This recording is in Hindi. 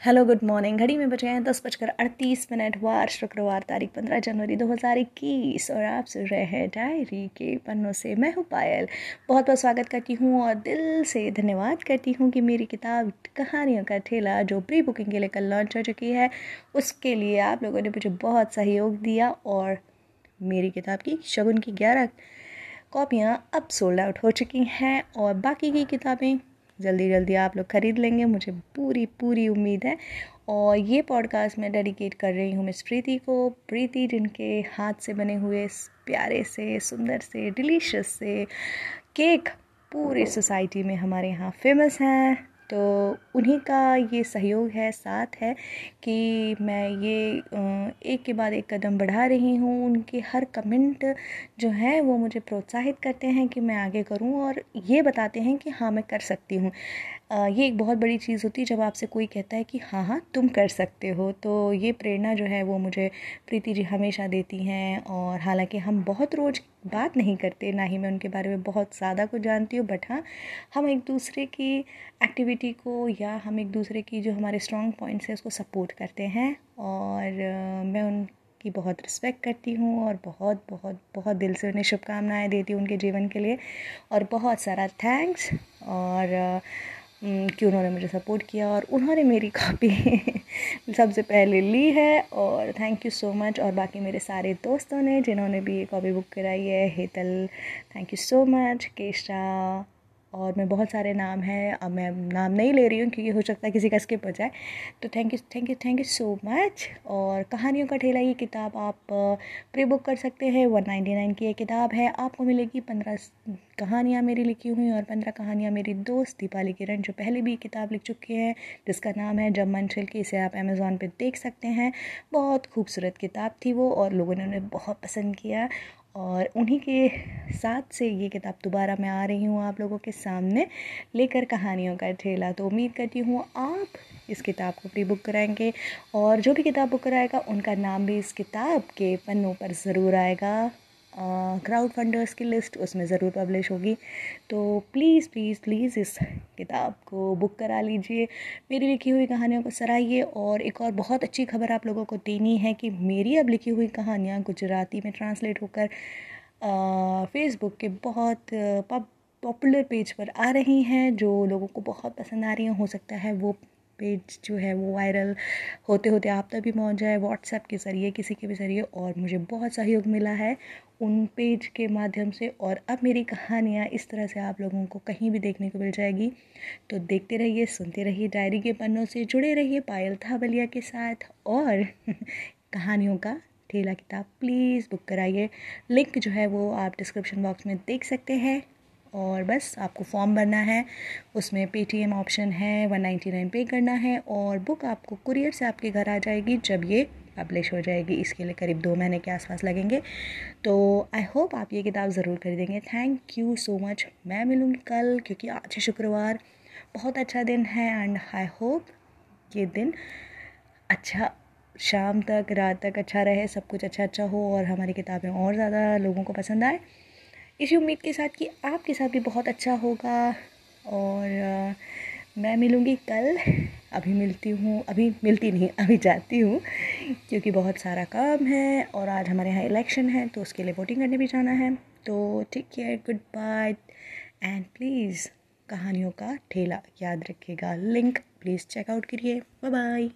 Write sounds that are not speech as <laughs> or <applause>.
हेलो गुड मॉर्निंग घड़ी में बजे हैं दस बजकर अड़तीस मिनट। वार, शुक्रवार, तारीख पंद्रह जनवरी दो हज़ार इक्कीस और आप सुन रहे हैं डायरी के पन्नों से मैं हूँ पायल। बहुत बहुत स्वागत करती हूँ और दिल से धन्यवाद करती हूँ कि मेरी किताब, कहानियों का ठेला जो प्री बुकिंग के लिए कल लॉन्च हो चुकी है, उसके लिए आप लोगों ने मुझे बहुत सहयोग दिया और मेरी किताब की शगुन की ग्यारह कॉपियाँ अब सोल्ड आउट हो चुकी हैं और बाकी की किताबें जल्दी जल्दी आप लोग ख़रीद लेंगे, मुझे पूरी पूरी उम्मीद है। और ये पॉडकास्ट मैं डेडिकेट कर रही हूँ मिस प्रीति को। प्रीति जिनके हाथ से बने हुए प्यारे से, सुंदर से डिलीशियस से केक पूरी सोसाइटी में हमारे यहाँ फ़ेमस हैं। तो उन्हीं का ये सहयोग है, साथ है कि मैं ये एक के बाद एक कदम बढ़ा रही हूँ। उनके हर कमेंट जो है, वो मुझे प्रोत्साहित करते हैं कि मैं आगे करूँ और ये बताते हैं कि हाँ मैं कर सकती हूँ। ये एक बहुत बड़ी चीज़ होती है जब आपसे कोई कहता है कि हाँ हाँ तुम कर सकते हो। तो ये प्रेरणा जो है, वो मुझे प्रीति जी हमेशा देती हैं और हालाँकि हम बहुत रोज़ बात नहीं करते, ना ही मैं उनके बारे में बहुत ज़्यादा कुछ जानती हूँ बट हाँ हम एक दूसरे की एक्टिविटी को या हम एक दूसरे की जो हमारे स्ट्रॉन्ग पॉइंट्स है, उसको सपोर्ट करते हैं और मैं उनकी बहुत रिस्पेक्ट करती हूँ और बहुत बहुत बहुत दिल से उन्हें शुभकामनाएँ देती हूँ उनके जीवन के लिए और बहुत सारा थैंक्स और कि उन्होंने मुझे सपोर्ट किया और उन्होंने मेरी कॉपी <laughs> सबसे पहले ली है और थैंक यू सो मच और बाकी मेरे सारे दोस्तों ने जिन्होंने भी ये कॉपी बुक कराई है, Hetal thank you so much Kesha और मैं बहुत सारे नाम हैं, अब मैं नाम नहीं ले रही हूँ क्योंकि हो सकता है किसी का स्किप हो जाए। तो thank you thank you thank you so much और कहानियों का ठेला ये किताब आप प्री बुक कर सकते हैं। वन नाइन्टी नाइन की ये किताब है। आपको मिलेगी पंद्रह कहानियाँ मेरी लिखी हुई और पंद्रह कहानियाँ मेरी दोस्त दीपाली किरण, जो पहले भी किताब लिख चुकी हैं, जिसका नाम है जब मन छिल के इसे आप अमेज़ोन पर देख सकते हैं। बहुत खूबसूरत किताब थी वो और लोगों ने उन्हें बहुत पसंद किया और उन्हीं के साथ से ये किताब दोबारा मैं आ रही हूँ आप लोगों के सामने लेकर कहानियों का ठेला। तो उम्मीद करती हूँ आप इस किताब को प्री बुक कराएँगे और जो भी किताब बुक कराएगा उनका नाम भी इस किताब के पन्नों पर ज़रूर आएगा। क्राउड फंडर्स की लिस्ट उसमें ज़रूर पब्लिश होगी। तो प्लीज़ प्लीज़ प्लीज़ इस किताब को बुक करा लीजिए। मेरी लिखी हुई कहानियों को सराहिए और एक और बहुत अच्छी खबर आप लोगों को देनी है कि मेरी अब लिखी हुई कहानियाँ गुजराती में ट्रांसलेट होकर फेसबुक के बहुत पॉपुलर पेज पर आ रही हैं, जो लोगों को बहुत पसंद आ रही हैं। हो सकता है वो पेज जो है वो वायरल होते होते आप तक भी पहुँच जाए व्हाट्सएप के ज़रिए, किसी के भी ज़रिए और मुझे बहुत सहयोग मिला है उन पेज के माध्यम से और अब मेरी कहानियाँ इस तरह से आप लोगों को कहीं भी देखने को मिल जाएगी। तो देखते रहिए, सुनते रहिए, डायरी के पन्नों से जुड़े रहिए पायल थावलिया के साथ और <laughs> कहानियों का ठेला किताब प्लीज़ बुक कराइए। लिंक जो है वो आप डिस्क्रिप्शन बॉक्स में देख सकते हैं। और बस आपको फॉर्म भरना है। उसमें पेटीएम ऑप्शन है वन नाइन्टी नाइन पे करना है और बुक आपको कुरियर से आपके घर आ जाएगी जब ये पब्लिश हो जाएगी। इसके लिए करीब दो महीने के आसपास लगेंगे। तो आई होप आप ये किताब ज़रूर खरीदेंगे। थैंक यू सो मच मैं मिलूँगी कल क्योंकि आज शुक्रवार। बहुत अच्छा दिन है एंड आई होप ये दिन अच्छा शाम तक, रात तक अच्छा रहे, सब कुछ अच्छा अच्छा हो और हमारी किताबें और ज़्यादा लोगों को पसंद आए। इसी उम्मीद के साथ कि आपके साथ भी बहुत अच्छा होगा। और मैं मिलूँगी कल। अभी मिलती हूँ, अभी मिलती नहीं, अभी जाती हूँ, क्योंकि बहुत सारा काम है और आज हमारे यहाँ इलेक्शन है तो उसके लिए वोटिंग करने भी जाना है। तो ठीक care good bye and please कहानियों का ठेला याद रखिएगा। लिंक प्लीज़ चेकआउट करिए बाय बाय